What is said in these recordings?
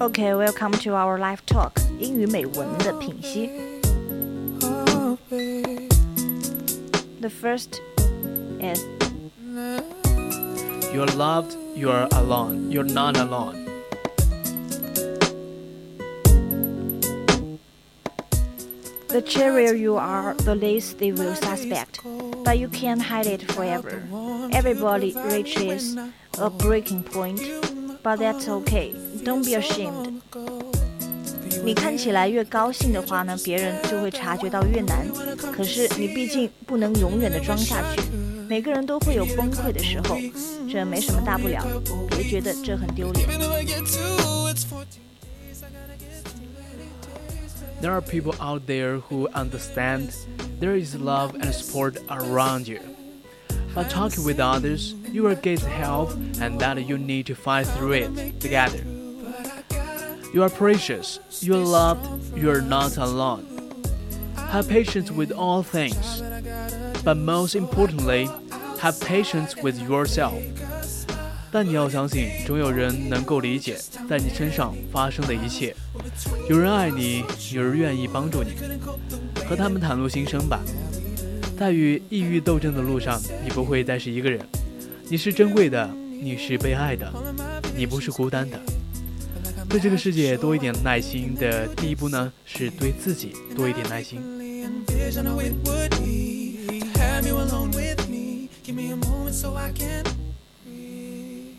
Okay, welcome to our live talk 英语美文的品析。The first is You're loved, you're alone, you're not alone. the cheerier you are, the less they will suspect. But you can't hide it forever. Everybody reaches a breaking point, but that's okay. Don't be ashamed. 你看起来越高兴的话呢，别人就会察觉到越难。可是你毕竟不能永远的装下去，每个人都会有崩溃的时候，这没什么大不了，别觉得这很丢脸。 There are people out there who understand there is love and support around you. By talking with others, you will get help and that you need to fight through it together. You are precious, you are loved, you are not alone. Have patience with all things, but most importantly, have patience with yourself. 但你要相信，总有人能够理解在你身上发生的一切，有人爱你，有人愿意帮助你，和他们袒露心声吧。在与抑郁斗争的路上，你不会再是一个人，你是珍贵的，你是被爱的，你不是孤单的。对这个世界多一点耐心的第一步呢，是对自己多一点耐心。 Envision how it would be. Have you alone with me. Give me a moment so I can breathe.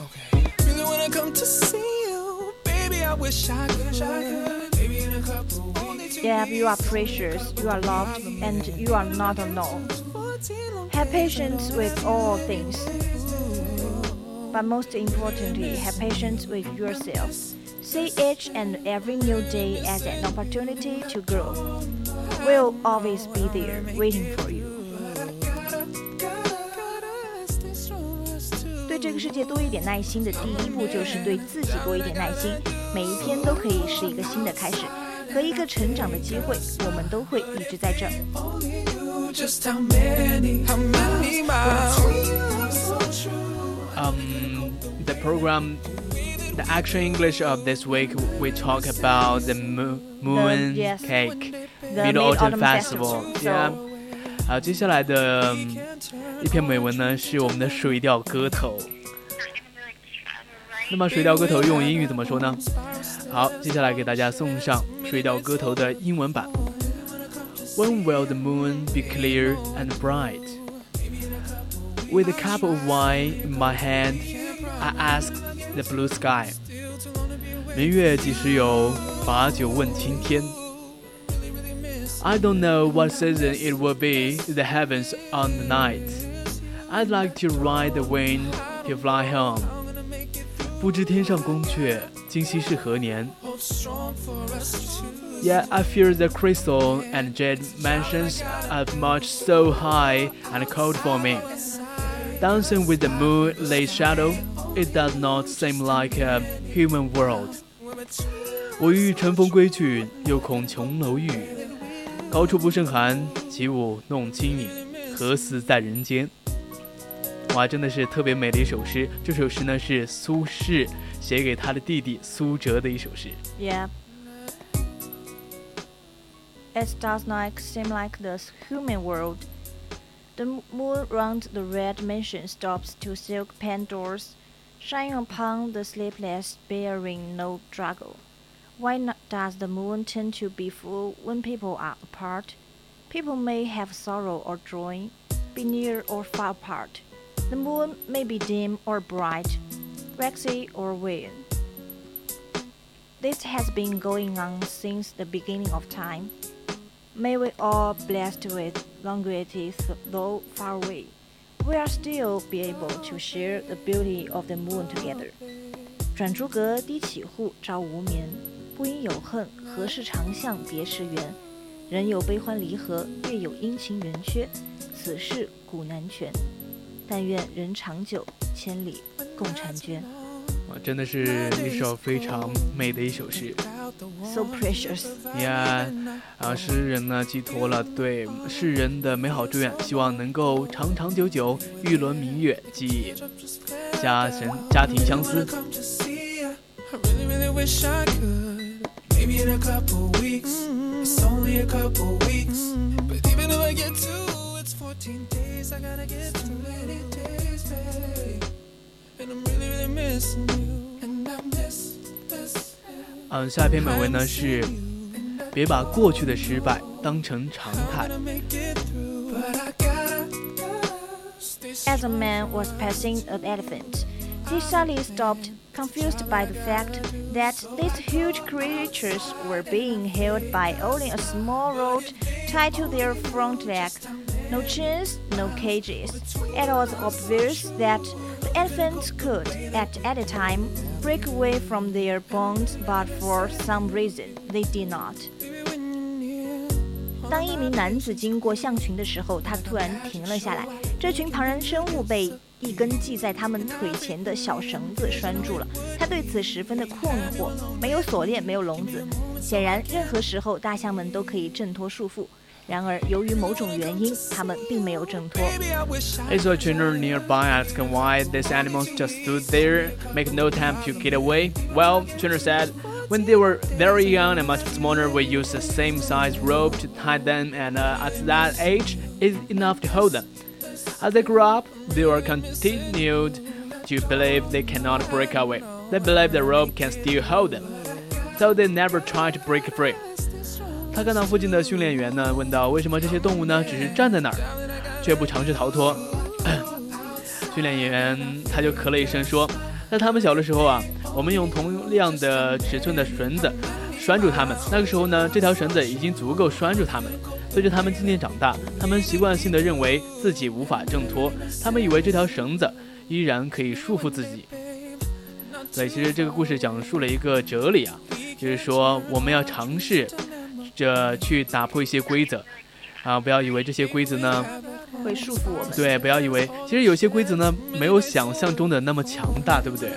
Okay. Really wanna come to see you. Baby, I wish I could. Maybe in a couple weeks. Yeah, you are precious, you are loved, and you are not alone. Have patience with all things. But most importantly, have patience with yourself. See each and every new day as an opportunity to grow. We'll always be there waiting for you. 对这个世界多一点耐心的第一步，就是对自己多一点耐心。每一天都可以是一个新的开始，和一个成长的机会，我们都会一直在这儿。 program, the action English of this week, we talk about the mo- moon yes. cake, The Mid Autumn Mid-Autumn Festival. Festival. Yeah. So- 好，接下来的、嗯一篇美文呢是我们的水调歌头。那么水调歌头用英语怎么说呢？好，接下来给大家送上水调歌头的英文版。When will the moon be clear and bright? With a cup of wine in my hand, I ask the blue sky. 明月几时有？把酒问青天。I don't know what season it will be in the heavens on the night. I'd like to ride the wind to fly home. 不知天上宫阙，今夕是何年？Yet I fear the crystal and jade mansions are much so high and cold for me. Dancing with the moonlit shadow, it does not seem like a human world. 我欲乘风归去，又恐琼楼玉宇。高处不胜寒，起舞弄清影，何似在人间？哇，真的是特别美的一首诗。这首诗呢是苏轼写给他的弟弟苏辙的一首诗。Yeah. It does not seem like the human world. The moon round the red mansion stops to silk pen doors, shine upon the sleepless, bearing no struggle. Why not does the moon tend to be full when people are apart? People may have sorrow or joy, be near or far apart. The moon may be dim or bright, waxy or wan. this has been going on since the beginning of time. May we all blessed with longevity though far away, we are still be able to share the beauty of the moon together. 转朱阁，低绮户，照无眠。不应有恨，何事长向别时圆？人有悲欢离合，月有阴晴圆缺，此事古难全。但愿人长久，千里共婵娟。哇，真的是一首非常美的一首诗。So precious. Yeah，啊，诗人呢寄托了对世人的美好祝愿，希望能够长长久久，玉轮明月，寄家神家庭相思。Come to 嗯，下一篇美文呢是别把过去的失败当成常态。 to make it through. But I gotta, gotta stay As a man was passing an elephant, he suddenly stopped, confused by the fact that these huge creatures were being held by only a small rope tied to their front leg. No chains, no cages. It was obvious that elephants could at any time break away from their bones but for some reason they did not. 当一名男子经过象群的时候他突然停了下来。这群庞然生物被一根系在他们腿前的小绳子拴住了。他对此十分的困惑没有锁链没有笼子。显然任何时候大象们都可以挣脱束缚。然而，由于某种原因，它们并没有挣脱。 Maybe I wish I I saw a trainer nearby ask why these animals just stood there, make no attempt to get away. Well, trainer said, when they were very young and much smaller, we used the same size rope to tie them, and uh, at that age, it's enough to hold them. As they grew up, they were continued to believe they cannot break away. They believe the rope can still hold them, so they never try to break free. 他看到附近的训练员呢，问道：“为什么这些动物呢，只是站在那儿，却不尝试逃脱？” 训练员他就咳了一声说：“在他们小的时候啊，我们用同样的尺寸的绳子拴住它们。那个时候呢，这条绳子已经足够拴住它们。随着他们渐渐长大，他们习惯性的认为自己无法挣脱，他们以为这条绳子依然可以束缚自己。所以，其实这个故事讲述了一个哲理啊，就是说我们要尝试着去打破一些规则，啊，不要以为这些规则呢。”会束缚我们。对，不要以为，其实有些规则呢，没有想象中的那么强大，对不对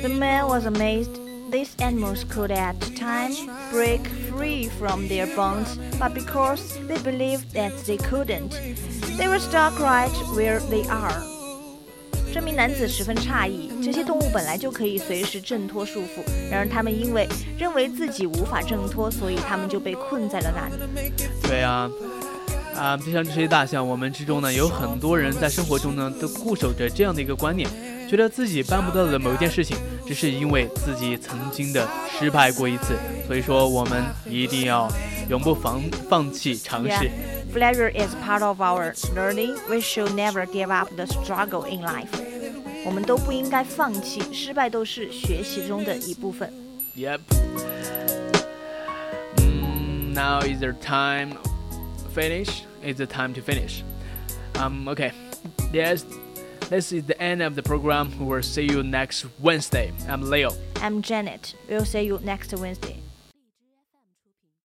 ？The man was amazed. These animals could at times break free from their bonds, but because they believed that they couldn't, they were stuck right where they are. 这名男子十分诧异，这些动物本来就可以随时挣脱束缚，然而他们因为认为自己无法挣脱，所以他们就被困在了那里。对啊，啊，就像这些大象，我们之中呢，有很多人在生活中呢，都固守着这样的一个观念，觉得自己办不到的某一件事情，只是因为自己曾经的失败过一次。所以说，我们一定要永不放放弃尝试。Yeah. Failure is part of our learning. We should never give up the struggle in life. 我们都不应该放弃，失败都是学习中的一部分。 Yep. Mm, now is the time finish. It's the time to finish. Um. Okay. Yes. This is the end of the program. We will see you next Wednesday. I'm Leo. I'm Janet. We'll see you next Wednesday.